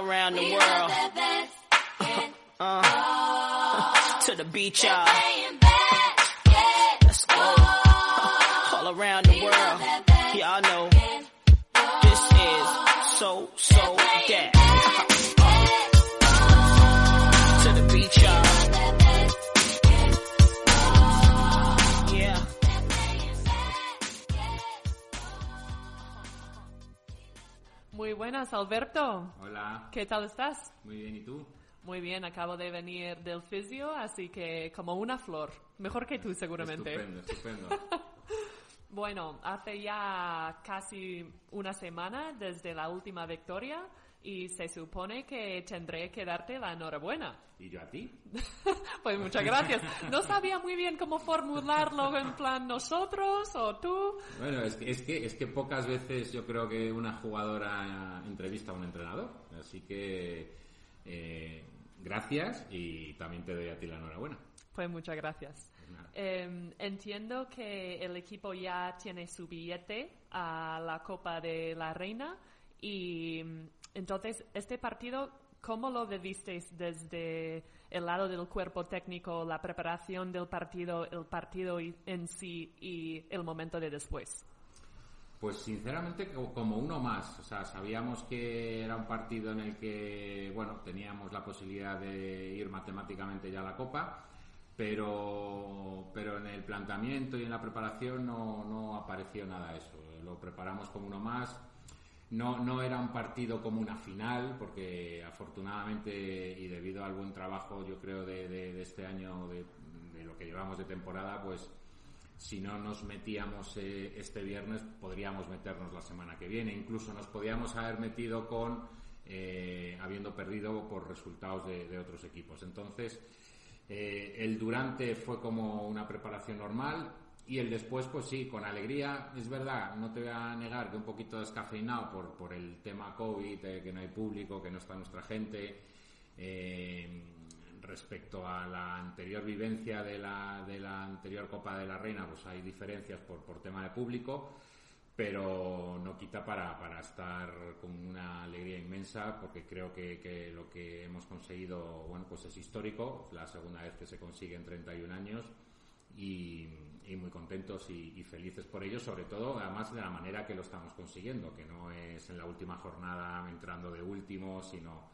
around the world. Uh, to the beach, y'all. Let's go. All around the world. Y'all know this is so, so that. Muy buenas, Alberto. Hola, ¿Qué tal estás? muy bien, ¿y tú? Muy bien, acabo de venir del fisio, así que como una flor. Mejor que tú, seguramente. Estupendo, estupendo. Bueno, hace ya casi una semana desde la última victoria y se supone que tendré que darte la enhorabuena. ¿Y yo a ti? Pues muchas gracias. No sabía muy bien cómo formularlo en plan nosotros o tú. Bueno, es que, es que, es que pocas veces yo creo que una jugadora entrevista a un entrenador. Así que eh, gracias y también te doy a ti la enhorabuena. Pues muchas gracias. Eh, entiendo que el equipo ya tiene su billete a la Copa de la Reina y entonces este partido, ¿cómo lo vivisteis desde el lado del cuerpo técnico, la preparación del partido, el partido en sí y el momento de después? Pues sinceramente co- como uno más, o sea, sabíamos que era un partido en el que, bueno, teníamos la posibilidad de ir matemáticamente ya a la Copa, pero, pero en el planteamiento y en la preparación no, no apareció nada de eso. Lo preparamos como uno más. No, no era un partido como una final, porque afortunadamente y debido al buen trabajo, yo creo, de, de- este año, de, de lo que llevamos de temporada, pues si no nos metíamos eh, este viernes, podríamos meternos la semana que viene. Incluso nos podíamos haber metido con eh, habiendo perdido por resultados de, de otros equipos. Entonces, eh, el durante fue como una preparación normal y el después, pues sí, con alegría. Es verdad, no te voy a negar que un poquito descafeinado por, por el tema COVID, eh, que no hay público, que no está nuestra gente. Eh, respecto a la anterior vivencia de la, de la anterior Copa de la Reina, pues hay diferencias por, por tema de público, pero no quita para, para estar con una alegría inmensa, porque creo que, que lo que hemos conseguido, bueno, pues es histórico, la segunda vez que se consigue en 31 años, y, y muy contentos y, y felices por ello, sobre todo además de la manera que lo estamos consiguiendo, que no es en la última jornada entrando de último, sino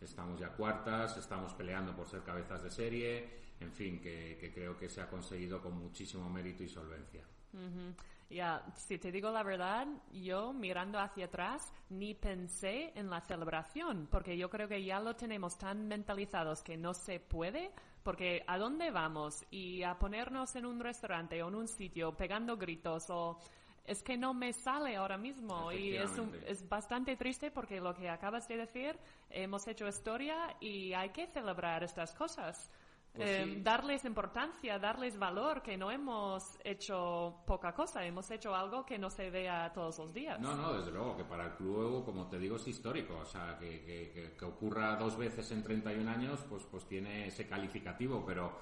estamos ya cuartas, estamos peleando por ser cabezas de serie, en fin, que, que creo que se ha conseguido con muchísimo mérito y solvencia. Ujú. Ya, si te digo la verdad, yo mirando hacia atrás ni pensé en la celebración, porque yo creo que ya lo tenemos tan mentalizados que no se puede, porque ¿a dónde vamos? Y a ponernos en un restaurante o en un sitio pegando gritos o... Es que no me sale ahora mismo y es, un- es bastante triste porque lo que acabas de decir, hemos hecho historia y hay que celebrar estas cosas. Pues Eh, sí. darles importancia, darles valor, que no hemos hecho poca cosa, hemos hecho algo que no se vea todos los días. No, no, desde luego, que para el club, como te digo, es histórico. O sea, que, que- que- ocurra dos veces en 31 años, pues, pues tiene ese calificativo, pero,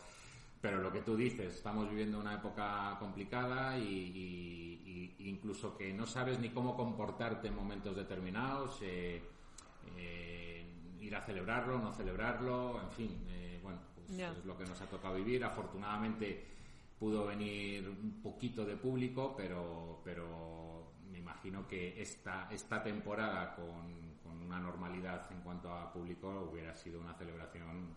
pero lo que tú dices, estamos viviendo una época complicada y, y- y incluso que no sabes ni cómo comportarte en momentos determinados, eh, eh, ir a celebrarlo, no celebrarlo, en fin, eh, pues es lo que nos ha tocado vivir. Afortunadamente pudo venir un poquito de público, pero, pero me imagino que esta, esta temporada con, con una normalidad en cuanto a público hubiera sido una celebración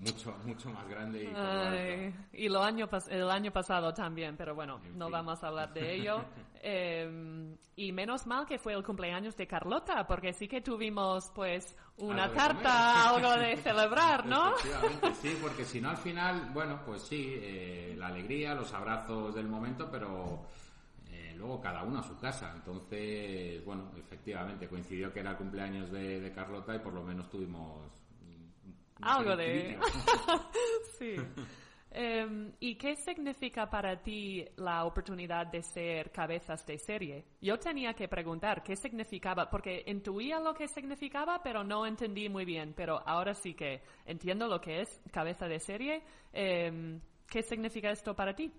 mucho, mucho más grande y lo alto. Ay, y lo año el año pasado también, pero bueno, En no fin. vamos a hablar de ello. Eh, y menos mal que fue el cumpleaños de Carlota, porque sí que tuvimos pues una Algo tarta, algo de celebrar, ¿no? Efectivamente, sí, porque si no al final, bueno, pues sí, eh, la alegría, los abrazos del momento, pero eh, luego cada uno a su casa. Entonces, bueno, efectivamente coincidió que era el cumpleaños de, de Carlota y por lo menos tuvimos Algo de-. Sí. Em, ¿Y qué significa para ti la oportunidad de ser cabezas de serie? Yo tenía que preguntar qué significaba, porque intuía lo que significaba, pero no entendí muy bien. Pero ahora sí que entiendo lo que es cabeza de serie. Em, ¿Qué significa esto para ti?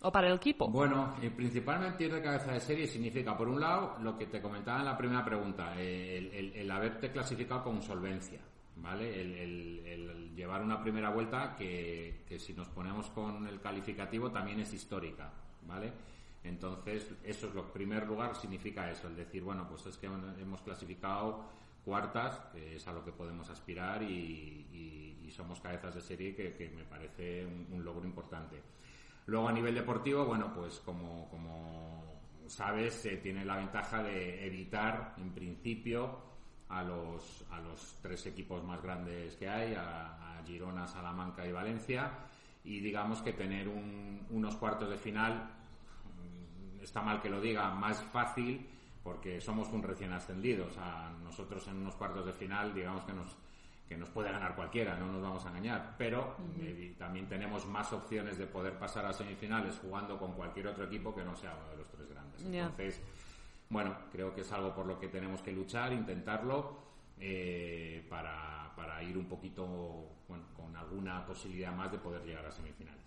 ¿O para el equipo? Bueno, eh, principalmente ir de cabeza de serie significa, por un lado, lo que te comentaba en la primera pregunta, eh, el, haberte clasificado con solvencia, ¿vale? El, llevar una primera vuelta que, que, si nos ponemos con el calificativo también es histórica, ¿vale? Entonces, eso es lo primer lugar, significa eso, el decir, bueno, pues es que hemos clasificado cuartas, que es a lo que podemos aspirar y, somos cabezas de serie, que, me parece un, logro importante. Luego, a nivel deportivo, bueno, pues como, como sabes, se tiene la ventaja de evitar, en principio, a los, a los tres equipos más grandes que hay, a, Girona, Salamanca y Valencia, y digamos que tener unos cuartos de final, mm, está mal que lo diga, más fácil porque somos un recién ascendido. O sea, nosotros en unos cuartos de final, digamos que nos, que nos puede ganar cualquiera, no nos vamos a engañar. Pero eh, también tenemos más opciones de poder pasar a semifinales jugando con cualquier otro equipo que no sea uno de los tres grandes. Entonces, bueno, creo que es algo por lo que tenemos que luchar, intentarlo. Eh, para, para ir un poquito con alguna posibilidad más de poder llegar a semifinales.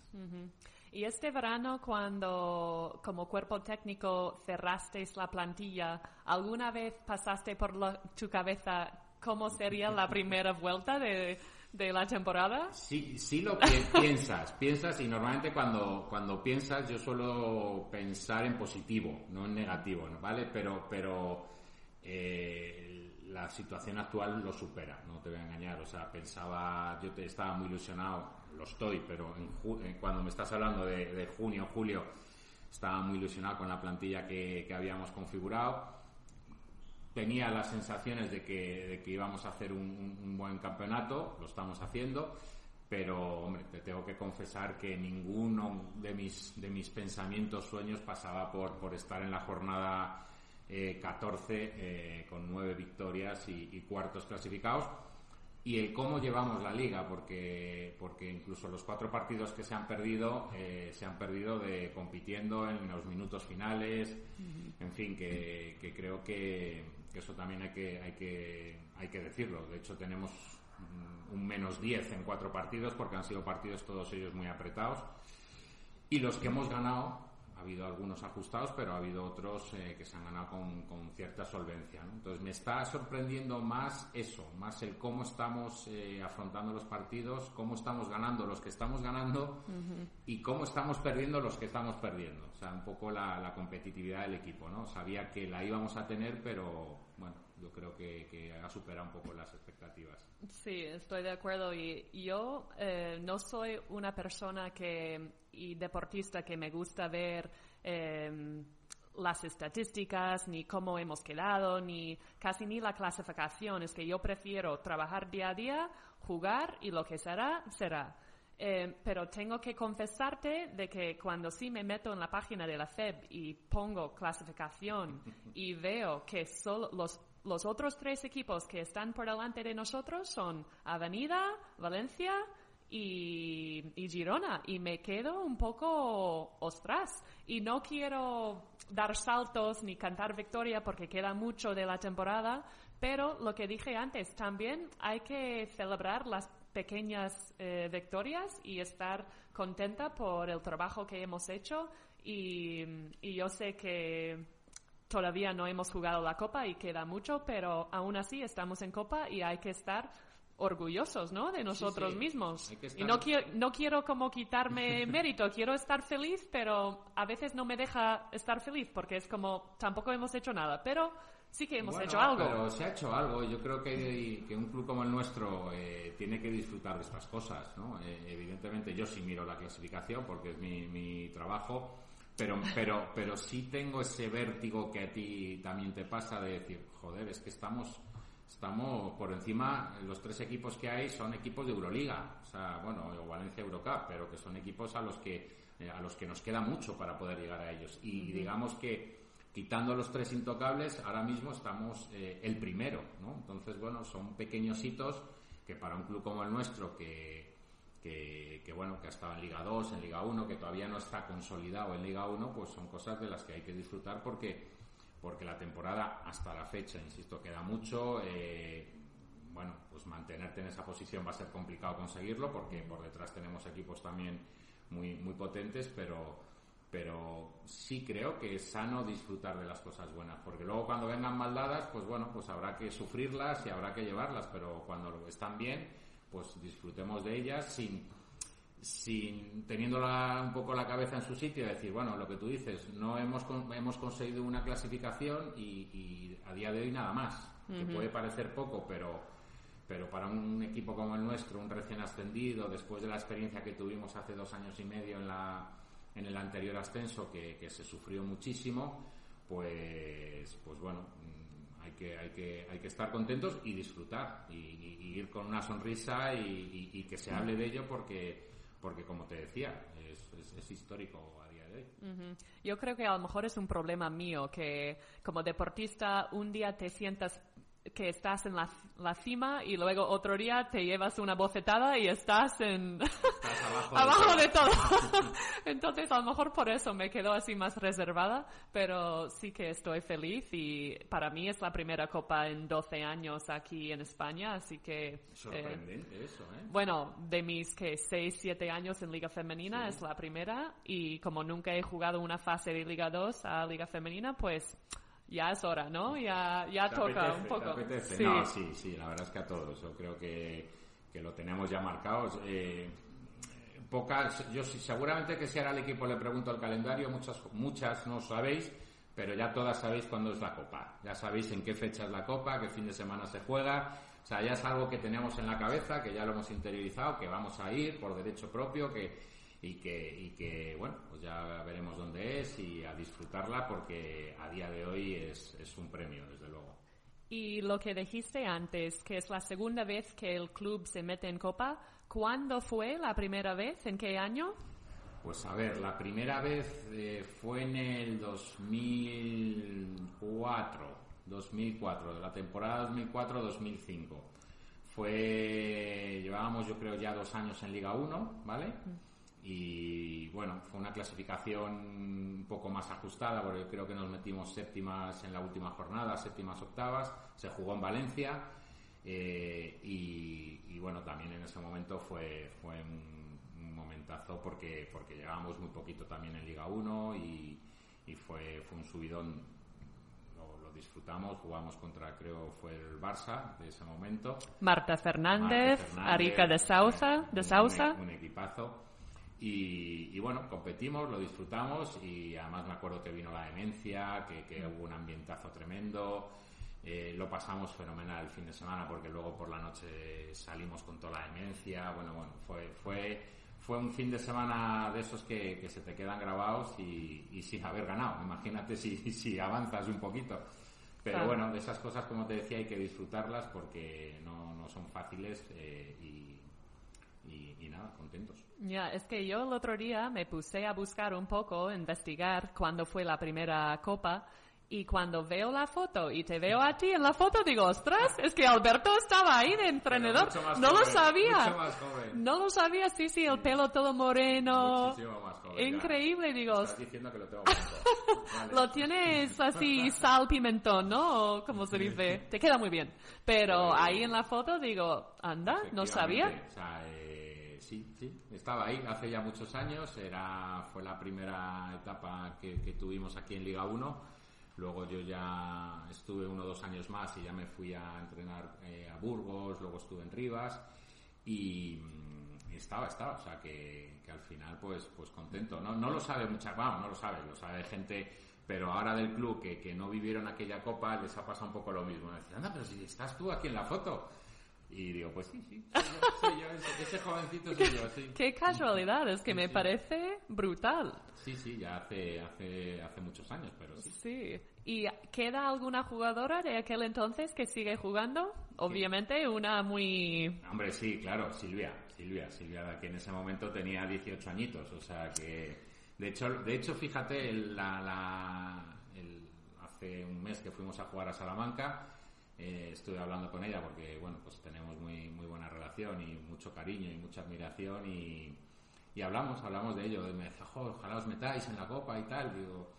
Y este verano, cuando como cuerpo técnico cerrasteis la plantilla, ¿alguna vez pasaste por tu cabeza cómo sería la primera vuelta de, la temporada? Sí, sí lo que piensas, piensas y normalmente cuando, cuando piensas yo suelo pensar en positivo, no en negativo, ¿vale? Pero, pero eh, la situación actual lo supera, no te voy a engañar, o sea, pensaba, yo te, estaba muy ilusionado lo estoy, pero en cuando me estás hablando de, junio, julio, estaba muy ilusionado con la plantilla que, habíamos configurado. Tenía las sensaciones de que, íbamos a hacer un, buen campeonato, lo estamos haciendo, pero hombre, te tengo que confesar que ninguno de mis, de mis pensamientos, sueños pasaba por, por estar en la jornada 14 eh, eh, con nueve victorias y cuartos clasificados y el cómo llevamos la liga, porque, porque incluso los cuatro partidos que se han perdido, eh, se han perdido de compitiendo en los minutos finales, en fin, que, creo que, eso también hay que, hay, que, hay que decirlo. De hecho, tenemos un menos 10 en cuatro partidos, porque han sido partidos todos ellos muy apretados. Y los que hemos ganado, ha habido algunos ajustados, pero ha habido otros eh, que se han ganado con, cierta solvencia. Entonces me está sorprendiendo más eso, más el cómo estamos eh, afrontando los partidos, cómo estamos ganando los que estamos ganando y cómo estamos perdiendo los que estamos perdiendo. O sea, un poco la, competitividad del equipo. ¿no? Sabía que la íbamos a tener, pero yo creo que, ha superado un poco las expectativas. Sí, estoy de acuerdo. Y yo eh, no soy una persona que y deportista que me gusta ver em, las estadísticas, ni cómo hemos quedado, ni casi ni la clasificación. Es que yo prefiero trabajar día a día, jugar y lo que será, será. Em, pero tengo que confesarte de que cuando sí me meto en la página de la FEB y pongo clasificación y veo que solo los, los otros tres equipos que están por delante de nosotros son Avenida, Valencia, y, Girona. Y me quedo un poco ostras. Y no quiero dar saltos ni cantar victoria porque queda mucho de la temporada, pero lo que dije antes, también hay que celebrar las pequeñas eh, victorias y estar contenta por el trabajo que hemos hecho. Y, y yo sé que todavía no hemos jugado la copa y queda mucho, pero aún así estamos en copa y hay que estar orgullosos, ¿no? De nosotros mismos. Y no quiero, no quiero como quitarme mérito, quiero estar feliz, pero a veces no me deja estar feliz porque es como, tampoco hemos hecho nada, pero sí que hemos hecho algo. Pero se ha hecho algo. Yo creo que, que un club como el nuestro eh, tiene que disfrutar de estas cosas, ¿no? Eh, evidentemente yo sí miro la clasificación porque es mi, mi trabajo. Pero, pero, pero sí tengo ese vértigo que a ti también te pasa de decir, joder, es que estamos estamos por encima, los tres equipos que hay son equipos de Euroliga, o sea, bueno, o Valencia Eurocup, pero que son equipos a los que eh, a los que nos queda mucho para poder llegar a ellos. Y digamos que quitando los tres intocables, ahora mismo estamos eh, el primero, ¿no? Entonces, bueno, son pequeños hitos que para un club como el nuestro, que, que, que, bueno, que ha estado en Liga 2, en Liga 1, que todavía no está consolidado en Liga 1, pues son cosas de las que hay que disfrutar porque porque la temporada hasta la fecha, insisto, queda mucho. Eh, bueno, pues mantenerte en esa posición va a ser complicado conseguirlo porque por detrás tenemos equipos también muy, muy potentes, pero, pero sí creo que es sano disfrutar de las cosas buenas, porque luego cuando vengan mal dadas, pues bueno, pues habrá que sufrirlas y habrá que llevarlas, pero cuando están bien, pues disfrutemos de ellas sin sin teniendo un poco la cabeza en su sitio, decir, bueno, lo que tú dices, no hemos, hemos conseguido una clasificación y, a día de hoy nada más, que puede parecer poco, pero, pero para un equipo como el nuestro, un recién ascendido, después de la experiencia que tuvimos hace dos años y medio en, la, en el anterior ascenso, que, se sufrió muchísimo, pues, pues bueno, hay que, hay que, hay que estar contentos y disfrutar y, ir con una sonrisa y, que se hable de ello porque porque como te decía, es, histórico a día de hoy. Yo creo que a lo mejor es un problema mío que como deportista un día te sientas que estás en la, la, cima y luego otro día te llevas una bofetada y estás en abajo, de, todo. Entonces a lo mejor por eso me quedo así más reservada, pero sí que estoy feliz y para mí es la primera copa en 12 años aquí en España, así que... Sorprendente eso, ¿eh? Bueno, de mis que 6, 7 años en Liga Femenina es la primera y como nunca he jugado una fase de Liga 2 a Liga Femenina, pues ya es hora, ¿no? Ya, ya toca un poco. Sí. No, sí, sí, la verdad es que a todos. Yo creo que, que lo tenemos ya marcados. Eh, pocas, yo seguramente que si ahora al equipo le pregunto el calendario, muchas, muchas no sabéis, pero ya todas sabéis cuándo es la copa. Ya sabéis en qué fecha es la copa, qué fin de semana se juega. O sea, ya es algo que tenemos en la cabeza, que ya lo hemos interiorizado, que vamos a ir por derecho propio, que y que, y que, bueno, pues ya veremos dónde es y a disfrutarla porque a día de hoy es, es un premio, desde luego. Y lo que dijiste antes, que es la segunda vez que el club se mete en Copa, ¿cuándo fue la primera vez? ¿En qué año? Pues a ver, la primera vez eh, fue en el 2004, 2004, de la temporada 2004-2005. Fue, llevábamos yo creo ya dos años en Liga 1, ¿vale? Mm y bueno, fue una clasificación un poco más ajustada porque creo que nos metimos séptimas en la última jornada, séptimas octavas, se jugó en Valencia eh, y, bueno, también en ese momento fue, fue un, momentazo porque, porque llegábamos muy poquito también en Liga 1 y, fue, fue un subidón lo, disfrutamos, jugamos contra, creo, fue el Barça de ese momento. Marta Fernández, Arica de Sauza, de Sausa. un equipazo. Y, bueno, competimos, lo disfrutamos y además me acuerdo que vino la demencia, que, hubo un ambientazo tremendo. Eh, lo pasamos fenomenal el fin de semana porque luego por la noche salimos con toda la demencia. Bueno, bueno, fue, fue, fue un fin de semana de esos que, se te quedan grabados y, sin haber ganado. Imagínate si, si avanzas un poquito. Pero bueno, de esas cosas, como te decía, hay que disfrutarlas porque no, no son fáciles eh, y, y nada, contentos. Ya, es que yo el otro día me puse a buscar un poco, investigar cuándo fue la primera copa y cuando veo la foto y te veo a ti en la foto, digo, ostras, es que Alberto estaba ahí de entrenador. No lo sabía. No lo sabía, sí, sí, el pelo todo moreno. Increíble, digo. lo tienes así sal pimentón, ¿no? como se dice. Te queda muy bien. Pero ahí en la foto digo, anda, no sabía. Eh, sí, sí, estaba ahí hace ya muchos años, era, fue la primera etapa que, tuvimos aquí en Liga 1. Luego yo ya estuve uno o dos años más y ya me fui a entrenar eh, a Burgos, luego estuve en Rivas y, estaba, estaba, o sea que, al final pues, pues contento. No, no lo sabe mucha, vamos, no lo sabe, lo sabe gente, pero ahora del club que, que no vivieron aquella copa les ha pasado un poco lo mismo. Decir, anda, pero si estás tú aquí en la foto. Y digo, pues sí, sí, soy yo, ese, jovencito soy yo, sí. Qué casualidad, es que me parece brutal. Sí, sí, ya hace, hace, hace muchos años, pero sí. Sí. ¿Y queda alguna jugadora de aquel entonces que sigue jugando? Obviamente una muy... Hombre, sí, claro, Silvia, Silvia, Silvia, que en ese momento tenía 18 añitos, o sea que... De hecho, de hecho fíjate, la, la, el, hace un mes que fuimos a jugar a Salamanca, eh, estuve hablando con ella porque, bueno, pues tenemos muy, muy buena relación y mucho cariño y mucha admiración y, y hablamos, hablamos de ello. Y me dice, ojalá os metáis en la copa y tal. Digo,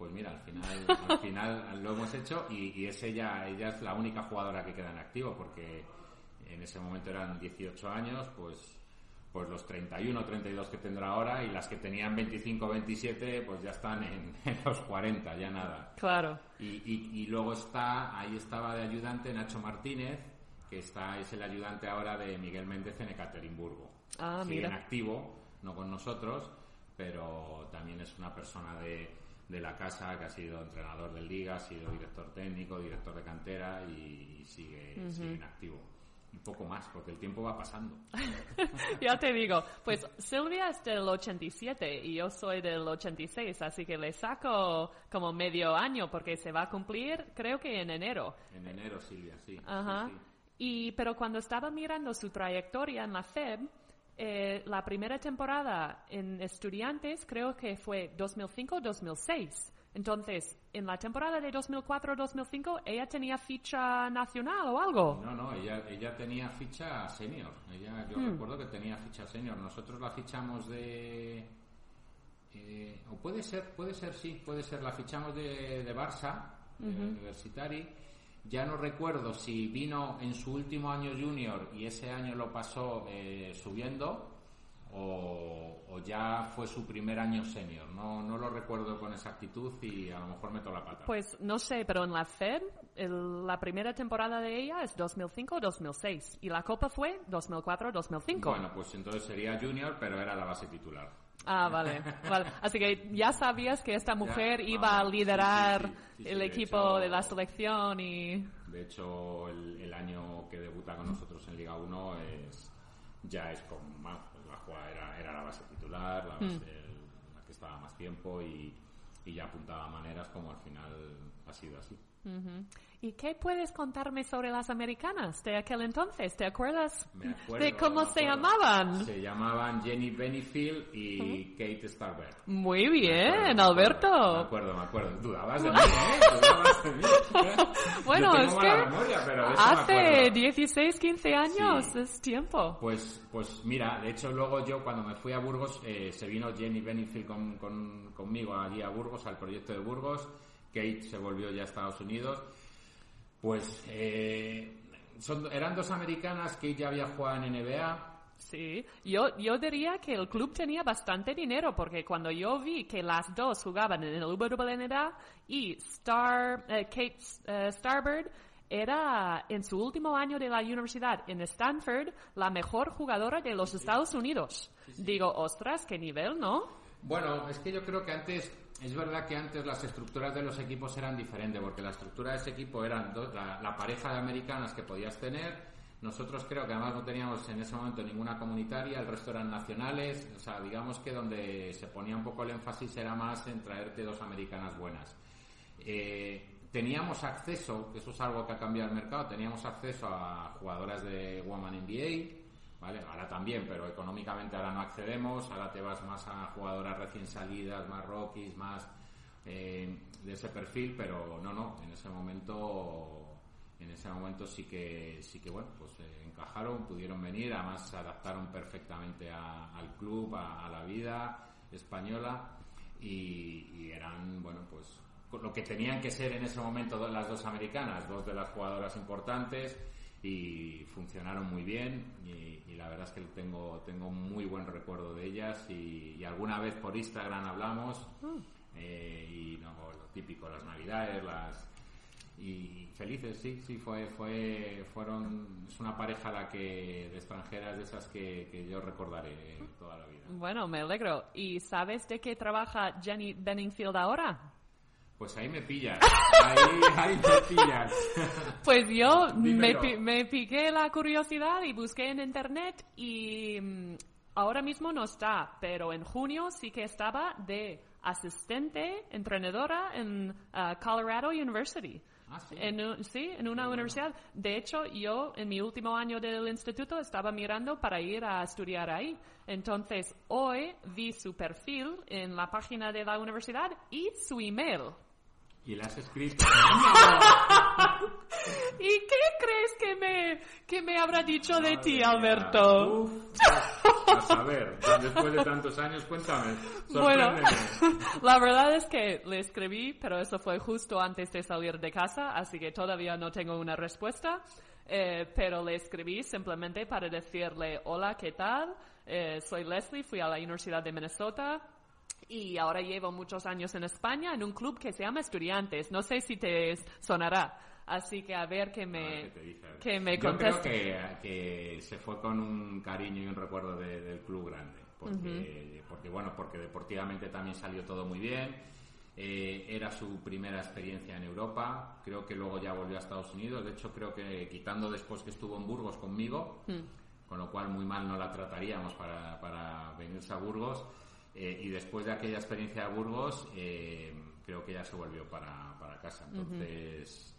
pues mira, al final, al final lo hemos hecho y, es ella, ella es la única jugadora que queda en activo porque en ese momento eran 18 años, pues pues los 31 32 que tendrá ahora y las que tenían 25 27 pues ya están en, en los 40 ya nada. Claro. y, y- y luego está ahí estaba de ayudante Nacho Martínez que está es el ayudante ahora de Miguel Méndez en Ekaterimburgo Ah, Sigue en activo no con nosotros pero también es una persona de, de la casa que ha sido entrenador del Liga ha sido director técnico director de cantera y, sigue, sigue en activo un poco más porque el tiempo va pasando ya te digo, pues Silvia es del 87 y yo soy del 86, así que le saco como medio año porque se va a cumplir creo que en enero. en enero Silvia sí, sí, Ajá. sí. Y, pero cuando estaba mirando su trayectoria en la FEB, eh, la primera temporada en estudiantes creo que fue 2005-2006. Entonces, en la temporada de 2004-2005, ella tenía ficha nacional o algo. No, no, ella, ella tenía ficha senior. Ella, yo Hmm. recuerdo que tenía ficha senior. Nosotros la fichamos de. eh, o puede ser, puede ser, sí, puede ser. La fichamos de, de Barça, de Universitari. Ya no recuerdo si vino en su último año junior y ese año lo pasó eh, subiendo o, o ya fue su primer año senior. No, no lo recuerdo con exactitud y a lo mejor meto la pata. Pues no sé, pero en la FEB, el- la primera temporada de ella es 2005-2006 y la Copa fue 2004-2005. bueno, pues entonces sería junior, pero era la base titular. Ah, vale, vale. Así que ya sabías que esta mujer Ya, iba a liderar sí, sí, sí, el de equipo hecho- de la selección y... De hecho, el, el año que debuta con nosotros en Liga 1 es, ya es con más, era, era la base titular, la, base, la que estaba más tiempo y, y ya apuntaba maneras como al final ha sido así. ¿Y qué puedes contarme sobre las americanas de aquel entonces? ¿Te acuerdas Me acuerdo, de cómo me se acuerdo. llamaban? Se llamaban Jenny Benefield y Kate Starberg. Muy Me bien, acuerdo, Me Alberto. acuerdo, me acuerdo. Dudabas de mí, ¿eh? Dudabas de mí. Bueno, es que memoria, me hace acuerdo. 16, 15 años, Sí. es tiempo. Pues, pues mira, de hecho luego yo cuando me fui a Burgos eh, se vino Jenny Benefield con, con- conmigo allí a Burgos, al proyecto de Burgos. Kate se volvió ya a Estados Unidos. Pues eh, son, eran dos americanas, Kate ya había jugado en NBA. Sí, yo, yo diría que el club tenía bastante dinero porque cuando yo vi que las dos jugaban en el WNBA y Star, eh, Kate eh, Starbird era en su último año de la universidad en Stanford la mejor jugadora de los Estados Unidos. Digo, ostras, qué nivel, ¿no? Bueno, es que yo creo que antes, es verdad que antes las estructuras de los equipos eran diferentes, porque la estructura de ese equipo eran dos- la, pareja de americanas que podías tener. Nosotros creo que además no teníamos en ese momento ninguna comunitaria, el resto eran nacionales. O sea, digamos que donde se ponía un poco el énfasis era más en traerte dos americanas buenas. Eh, teníamos acceso, eso es algo que ha cambiado el mercado, teníamos acceso a jugadoras de Woman NBA, ¿vale? Ahora también, pero económicamente ahora no accedemos, ahora te vas más a jugadoras recién salidas, más rookies, más eh, de ese perfil, pero no, no, en ese momento en ese momento sí que sí que bueno pues eh, encajaron pudieron venir además se adaptaron perfectamente a- al club a, a la vida española y, y eran bueno pues lo que tenían que ser en ese momento las dos americanas dos de las jugadoras importantes y funcionaron muy bien y, y la verdad es que tengo tengo muy buen recuerdo de ellas y, y alguna vez por Instagram hablamos eh, y no, lo típico las navidades las y felices sí sí fue fue fueron es una pareja la que de extranjeras de esas que, que yo recordaré toda la vida Bueno, me alegro. ¿Y sabes de qué trabaja Jenny Benningfield ahora? Pues ahí me pillas ahí, ahí me pillas Pues yo me, me piqué la curiosidad y busqué en internet y mm, ahora mismo no está, pero en junio sí que estaba de asistente entrenadora en ah, Colorado University. Ah, sí. En, sí, en una universidad. De hecho, yo en mi último año del instituto estaba mirando para ir a estudiar ahí. Entonces, hoy vi su perfil en la página de la universidad y su email. Y la has escrito ¿Y qué crees que me, que me habrá dicho de ti, Alberto? Uf, A saber, después de tantos años, cuéntame. Bueno, la verdad es que le escribí, pero eso fue justo antes de salir de casa, así que todavía no tengo una respuesta. Eh, pero le escribí simplemente para decirle, hola, ¿qué tal? Eh, soy Leslie, fui a la Universidad de Minnesota y ahora llevo muchos años en España en un club que se llama Estudiantes. No sé si te sonará. Así que a ver ver me, te dice. que me Yo creo conteste. que, que se fue con un cariño y un recuerdo de- del club grande. Porque, porque, bueno, porque deportivamente también salió todo muy bien. Eh, era su primera experiencia en Europa. Creo que luego ya volvió a Estados Unidos. De hecho, creo que quitando después que estuvo en Burgos conmigo, con lo cual muy mal no la trataríamos para, para venirse a Burgos. Eh, y después de aquella experiencia de Burgos, eh, creo que ya se volvió para, para casa. Entonces,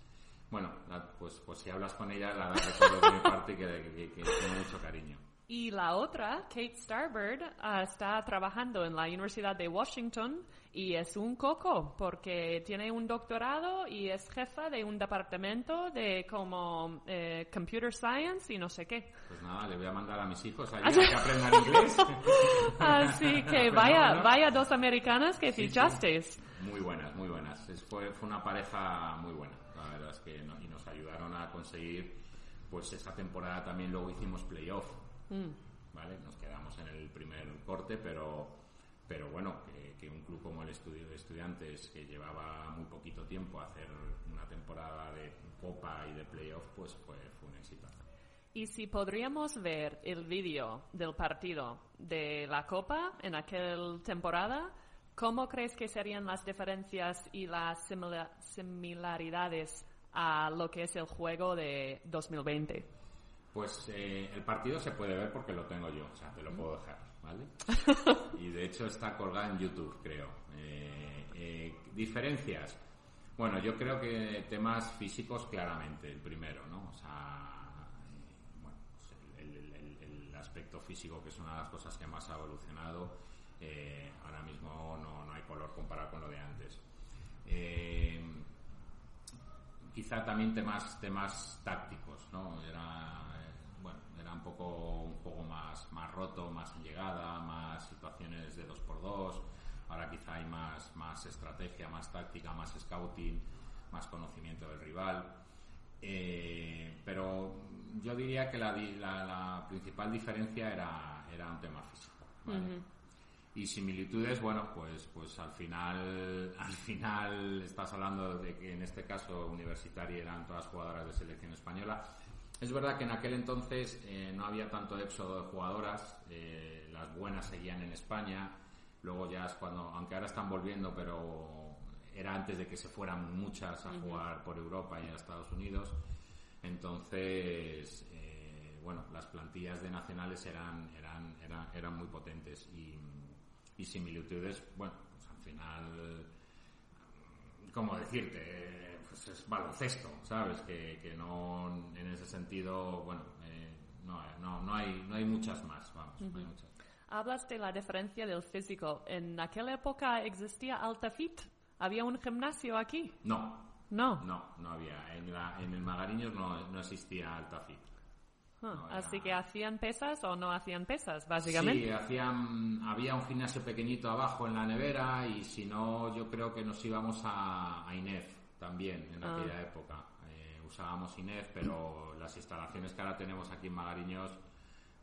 bueno, pues, pues si hablas con ella, la das recuerdos de mi parte que, que, que tengo mucho cariño. Y la otra, Kate Starbird, ah, está trabajando en la Universidad de Washington y es un coco porque tiene un doctorado y es jefa de un departamento de como eh, computer science y no sé qué. Pues nada, le voy a mandar a mis hijos allí a que aprendan inglés. Así que vaya, vaya dos americanas que Sí, sí. fichasteis. Muy buenas, muy buenas. Es- fue, fue una pareja muy buena, la verdad es que no- y nos ayudaron a conseguir, pues esa temporada también luego hicimos playoff, ¿vale? Nos quedamos en el primer corte, pero, pero bueno, que, que un club como el estudio de estudiantes que llevaba muy poquito tiempo a hacer una temporada de copa y de playoff, pues fue, fue un éxito. Y si podríamos ver el vídeo del partido de la Copa en aquella temporada, ¿cómo crees que serían las diferencias y las simila- similaridades a lo que es el juego de 2020? Pues eh, el partido se puede ver porque lo tengo yo, o sea, te lo puedo dejar, ¿vale? y de hecho está colgado en YouTube, creo. Eh, eh, diferencias. Bueno, yo creo que temas físicos claramente, el primero, ¿no? O sea, eh, bueno, pues el, el- aspecto físico, que es una de las cosas que más ha evolucionado, eh, ahora mismo no, no hay color comparado con lo de antes. Quizá también temas temas tácticos no era era un poco un juego más más roto más en llegada más situaciones de dos por dos. Ahora quizá hay más más estrategia más táctica más scouting más conocimiento del rival. Eh, pero yo diría que la, la- la principal diferencia era era un tema físico ¿vale? y similitudes bueno pues pues al final al final estás hablando de que en este caso universitaria eran todas jugadoras de selección española es verdad que en aquel entonces eh, no había tanto éxodo de jugadoras eh, las buenas seguían en España luego ya es cuando aunque ahora están volviendo pero era antes de que se fueran muchas a jugar por Europa y a Estados Unidos entonces eh, bueno las plantillas de nacionales eran eran eran, eran muy potentes y y similitudes, bueno, pues al final, ¿cómo decirte? Eh, Pues es baloncesto, ¿sabes? Que, que no, en ese sentido, bueno, eh, no, no, no, hay, no hay muchas más, vamos, no hay muchas. Hablas de la diferencia del físico. ¿En aquella época existía Altafit? ¿Había un gimnasio aquí? No, No. no, no había. En, la, en el Magariños no, no existía Altafit. Ah, No, Así era- que hacían pesas o no hacían pesas, básicamente. Sí, hacían, había un gimnasio pequeñito abajo en la nevera y si no, yo creo que nos íbamos a, a INEF también en Ah. aquella época. Eh, usábamos INEF, pero las instalaciones que ahora tenemos aquí en Magariños,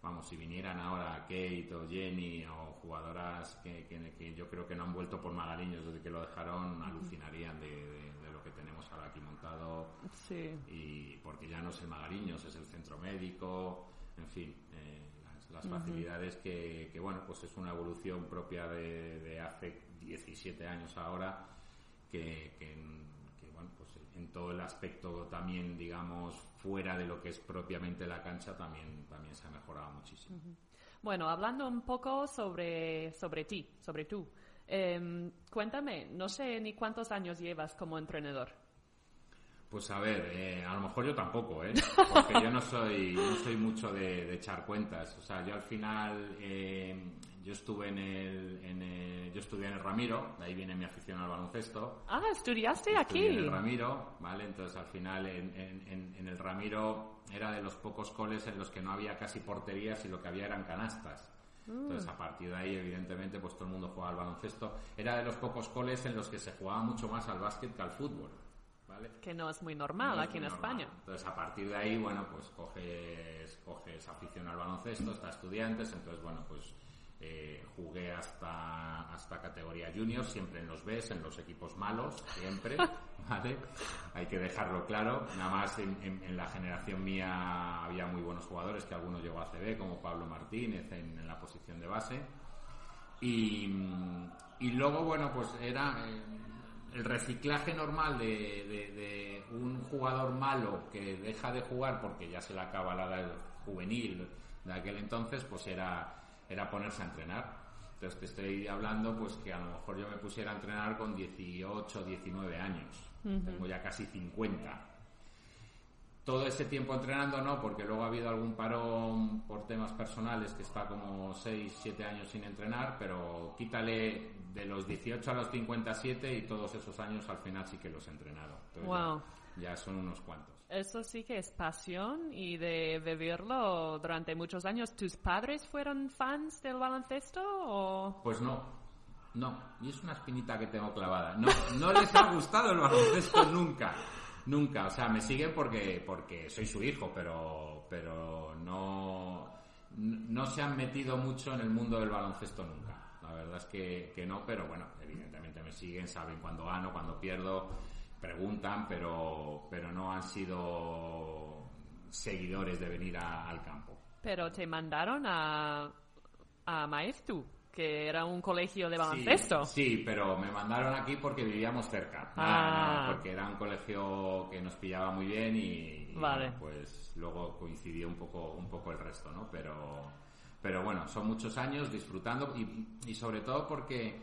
vamos, si vinieran ahora Kate o Jenny o jugadoras que, que- que yo creo que no han vuelto por Magariños desde que lo dejaron, alucinarían de, de- de lo que tenemos ahora aquí montado Sí. y porque ya no es el Magariños, es el centro médico, en fin, eh, las, las facilidades que, que, bueno, pues es una evolución propia de, de hace 17 años ahora, que, en todo el aspecto también, digamos, fuera de lo que es propiamente la cancha, también, también se ha mejorado muchísimo. Bueno, hablando un poco sobre, sobre ti, sobre tú. Em, cuéntame, no sé ni cuántos años llevas como entrenador. Pues a ver, eh, a lo mejor yo tampoco, ¿eh? Porque yo no soy, no soy mucho de, de echar cuentas. O sea, yo al final, eh, yo estuve en el, en el- yo estudié en el Ramiro, de ahí viene mi afición al baloncesto. Ah, estudiaste aquí. En el Ramiro, ¿vale? Entonces al final en, en- en- en el Ramiro era de los pocos coles en los que no había casi porterías y lo que había eran canastas. Entonces, a partir de ahí, evidentemente, pues todo el mundo jugaba al baloncesto. Era de los pocos coles en los que se jugaba mucho más al básquet que al fútbol. ¿Vale? Que no es muy normal No es aquí en normal. España. Entonces, a partir de ahí, bueno, pues coges, coges afición al baloncesto, hasta estudiantes, entonces, bueno, pues eh, jugué hasta, hasta categoría junior, siempre en los Bs, en los equipos malos, siempre, ¿vale? Hay que dejarlo claro. Nada más en, en- en la generación mía había muy buenos jugadores, que algunos llegó a CB, como Pablo Martínez en, en la posición de base. Y, y luego, bueno, pues era eh, el reciclaje normal de, de- de un jugador malo que deja de jugar porque ya se le acaba la edad juvenil de aquel entonces, pues era, era ponerse a entrenar. Entonces te estoy hablando pues que a lo mejor yo me pusiera a entrenar con 18, 19 años. Tengo ya casi 50 todo ese tiempo entrenando no, porque luego ha habido algún parón por temas personales que está como 6, 7 años sin entrenar, pero quítale de los 18 a los 57 y todos esos años al final sí que los he entrenado. Entonces Wow. ya, ya son unos cuantos. Eso sí que es pasión y de vivirlo durante muchos años. ¿Tus padres fueron fans del baloncesto o...? Pues no, no, y es una espinita que tengo clavada. No, no les ha gustado el baloncesto nunca, nunca. O sea, me siguen porque, porque soy su hijo, pero, pero no, no se han metido mucho en el mundo del baloncesto nunca. La verdad es que, que no, pero bueno, evidentemente me siguen, saben cuando gano, cuando pierdo, preguntan, pero, pero no han sido seguidores de venir a- al campo. Pero te mandaron a, a Maeztu, que era un colegio de baloncesto. Sí, sí, pero me mandaron aquí porque vivíamos cerca. Ah. Nada, no, porque era un colegio que nos pillaba muy bien y, y, Vale. pues luego coincidió un poco, un poco el resto, ¿no? Pero, pero bueno, son muchos años disfrutando y, y sobre todo porque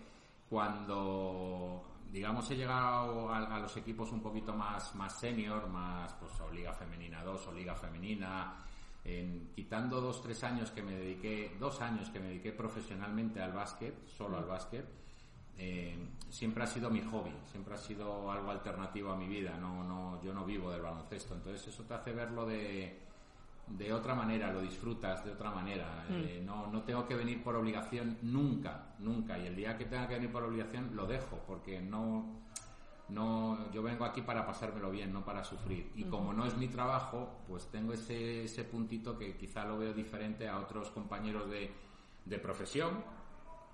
cuando digamos he llegado a, a los equipos un poquito más más senior, más pues o liga femenina 2 o liga femenina. En, quitando dos tres años que me dediqué dos años que me dediqué profesionalmente al básquet solo al básquet eh, siempre ha sido mi hobby siempre ha sido algo alternativo a mi vida. No no yo no vivo del baloncesto. Entonces eso te hace verlo de de otra manera, lo disfrutas de otra manera. Eh, no, no tengo que venir por obligación nunca, nunca. Y el día que tenga que venir por obligación lo dejo, porque no, no, yo vengo aquí para pasármelo bien, no para sufrir. Y como no es mi trabajo, pues tengo ese, ese puntito que quizá lo veo diferente a otros compañeros de, de profesión,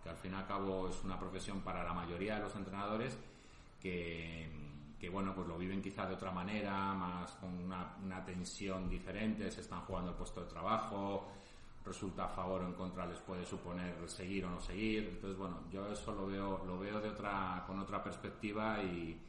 que al fin y al cabo es una profesión para la mayoría de los entrenadores, que, que bueno, pues lo viven quizá de otra manera, más con una, una tensión diferente, se están jugando el puesto de trabajo, resulta a favor o en contra les puede suponer seguir o no seguir. Entonces, bueno, yo eso lo veo, lo veo de otra, con otra perspectiva y,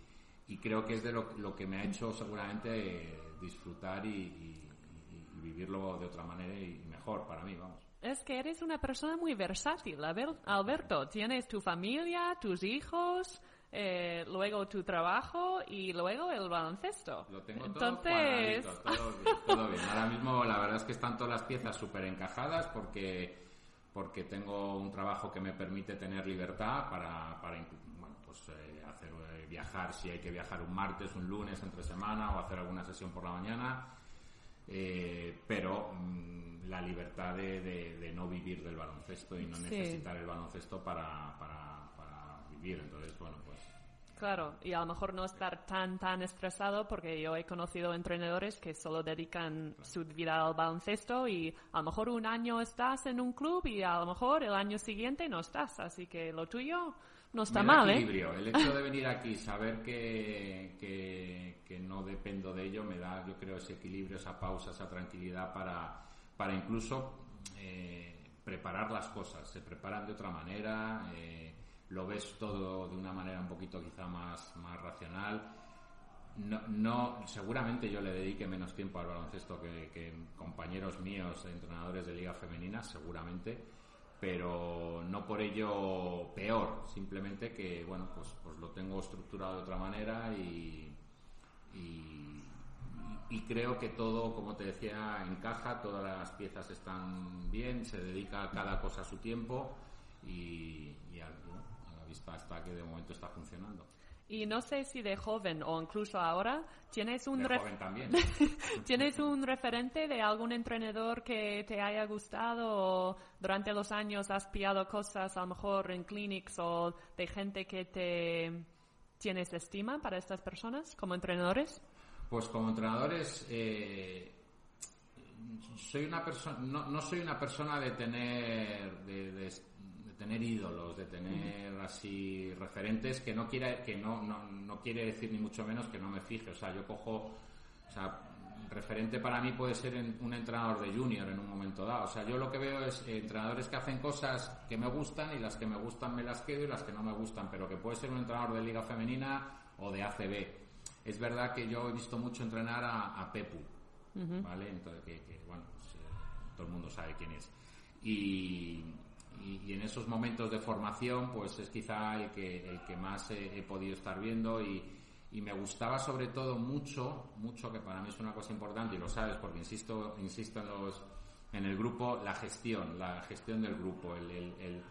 y creo que es de lo, lo que me ha hecho seguramente disfrutar y, y- y- vivirlo de otra manera y mejor para mí, vamos. Es que eres una persona muy versátil, Albert- Alberto. Tienes tu familia, tus hijos, eh, luego tu trabajo y luego el baloncesto. Lo tengo Entonces, todo cuadradito, todo todo bien. Ahora mismo la verdad es que están todas las piezas súper encajadas porque, porque tengo un trabajo que me permite tener libertad para, para bueno, pues, eh, hacer, eh, viajar si hay que viajar un martes, un lunes, entre semana o hacer alguna sesión por la mañana. Eh, pero mm, la libertad de, de- de no vivir del baloncesto y no Sí. necesitar el baloncesto para, para vivir. Entonces, bueno, pues Claro, y a lo mejor no estar tan, tan estresado porque yo he conocido entrenadores que solo dedican su vida al baloncesto y a lo mejor un año estás en un club y a lo mejor el año siguiente no estás, así que lo tuyo no está mal, ¿eh? equilibrio. El hecho de venir aquí, saber que, que, que no dependo de ello, me da, yo creo, ese equilibrio, esa pausa, esa tranquilidad para, para incluso eh, preparar las cosas. Se preparan de otra manera, eh, lo ves todo de una manera un poquito quizá más, más racional. No, no, seguramente yo le dedique menos tiempo al baloncesto que, que compañeros míos, entrenadores de liga femenina, seguramente, pero no por ello peor, simplemente que bueno, pues, pues lo tengo estructurado de otra manera y, y, y creo que todo, como te decía, encaja, todas las piezas están bien, se dedica cada cosa a su tiempo y, y está que de momento está funcionando. Y no sé si de joven o incluso ahora tienes un De joven también. ¿Tienes un referente de algún entrenador que te haya gustado o durante los años has pillado cosas a lo mejor en clinics o de gente que te tienes estima para estas personas como entrenadores? Pues como entrenadores, eh, soy una persona, no, no soy una persona de tener, de- de tener ídolos, de tener así referentes que no quiera, que no, no, no quiere decir ni mucho menos que no me fije. O sea, yo cojo, o sea, referente para mí puede ser en- un entrenador de junior en un momento dado. O sea, yo lo que veo es eh, entrenadores que hacen cosas que me gustan y las que me gustan me las quedo y las que no me gustan, pero que puede ser un entrenador de liga femenina o de ACB. Es verdad que yo he visto mucho entrenar a, a Pepu, ¿vale? Entonces, que, que, bueno, pues, eh, todo el mundo sabe quién es. Y, y- y en esos momentos de formación, pues es quizá el que, el que más he, he podido estar viendo y, y me gustaba sobre todo mucho, mucho, que para mí es una cosa importante y lo sabes porque insisto, insisto en los, en el grupo, la gestión, la gestión del grupo, el, el- el-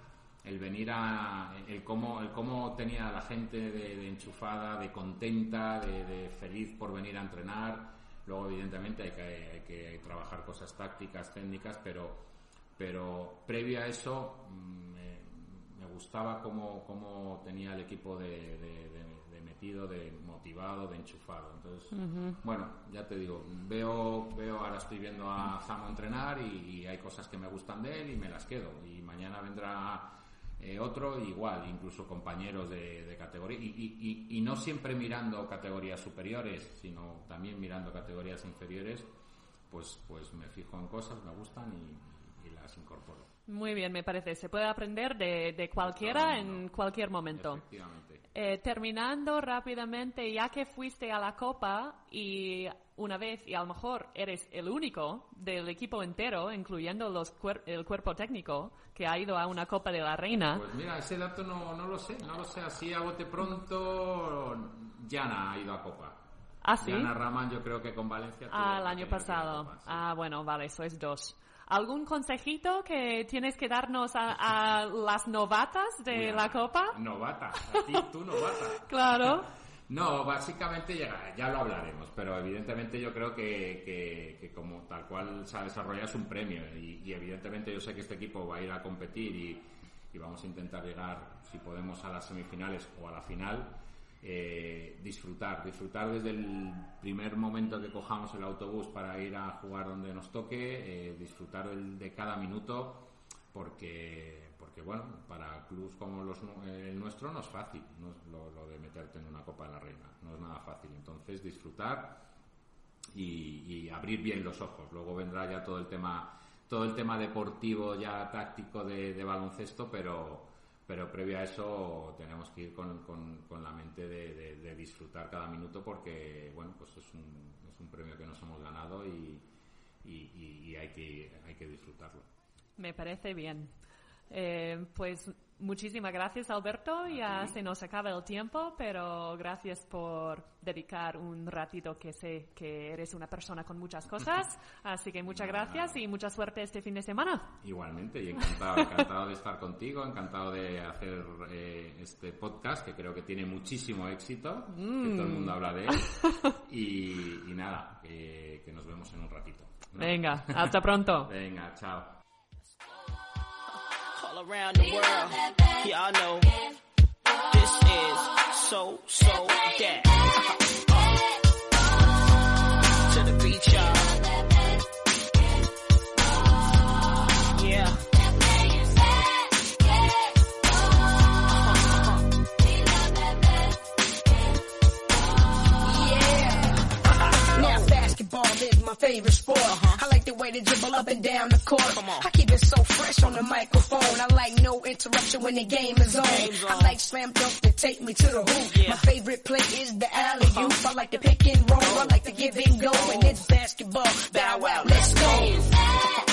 el venir a, el cómo, el cómo tenía a la gente de, de enchufada, de contenta, de, de feliz por venir a entrenar. Luego, evidentemente, hay que, hay que trabajar cosas tácticas, técnicas, pero, pero previo a eso mm, me, me gustaba cómo, cómo tenía el equipo de, de- de- de metido, de motivado, de enchufado. Entonces, bueno, ya te digo, veo, veo ahora estoy viendo a Zamo entrenar y, y hay cosas que me gustan de él y me las quedo. Y mañana vendrá eh, otro igual, incluso compañeros de, categoría. Y, y- y- no siempre mirando categorías superiores, sino también mirando categorías inferiores, pues, pues me fijo en cosas, me gustan y las incorporo. Muy bien, me parece. Se puede aprender de, de cualquiera en cualquier momento. Efectivamente. Eh, terminando rápidamente, ya que fuiste a la Copa y una vez, y a lo mejor eres el único del equipo entero, incluyendo los cuer- el cuerpo técnico, que ha ido a una Copa de la Reina. Pues mira, ese dato no, no lo sé, no lo sé. Así a bote pronto, Jana ha ido a Copa. ¿Ah, sí? Jana Raman, yo creo que con Valencia. Ah, el año pasado. Copa, sí. Ah, bueno, vale, sois dos. ¿Algún consejito que tienes que darnos a, a las novatas de Mira, la Copa? Novata, a ti, tú novata. Claro. No, básicamente ya, ya lo hablaremos, pero evidentemente yo creo que, que- que como tal cual se ha desarrollado es un premio y, y evidentemente yo sé que este equipo va a ir a competir y, y vamos a intentar llegar, si podemos, a las semifinales o a la final. Eh, disfrutar, disfrutar desde el primer momento que cojamos el autobús para ir a jugar donde nos toque, eh, disfrutar de cada minuto porque porque bueno para clubes como los, el nuestro no es fácil no es lo, de meterte en una copa de la reina no es nada fácil. Entonces disfrutar y, abrir bien los ojos. Luego vendrá ya todo el tema todo el tema deportivo ya táctico de baloncesto pero pero previo a eso tenemos que ir con, con- con la mente de, de- disfrutar cada minuto porque bueno pues es un, es un premio que nos hemos ganado y, y- y- y hay que hay que disfrutarlo Me parece bien. Eh, pues muchísimas gracias, Alberto. Ya se nos acaba el tiempo, pero gracias por dedicar un ratito que sé que eres una persona con muchas cosas. Así que muchas gracias y mucha suerte este fin de semana. Igualmente, y encantado, encantado de estar contigo, encantado de hacer eh, este podcast que creo que tiene muchísimo éxito, que todo el mundo habla de él. Y, y nada, que, que nos vemos en un ratito. ¿no? Venga, hasta pronto. Venga, chao. All around the world. Y'all know this is so, so that. Is my favorite sport. Uh-huh. I like the way they dribble up and down the court. Come on. I keep it so fresh on the microphone. I like no interruption when the game is on. I like slam dunk to take me to the hoop. Yeah. My favorite play is the alley oop. Uh-huh. I like the pick and roll. I like the give and go. And it's basketball. Bow wow, let's go.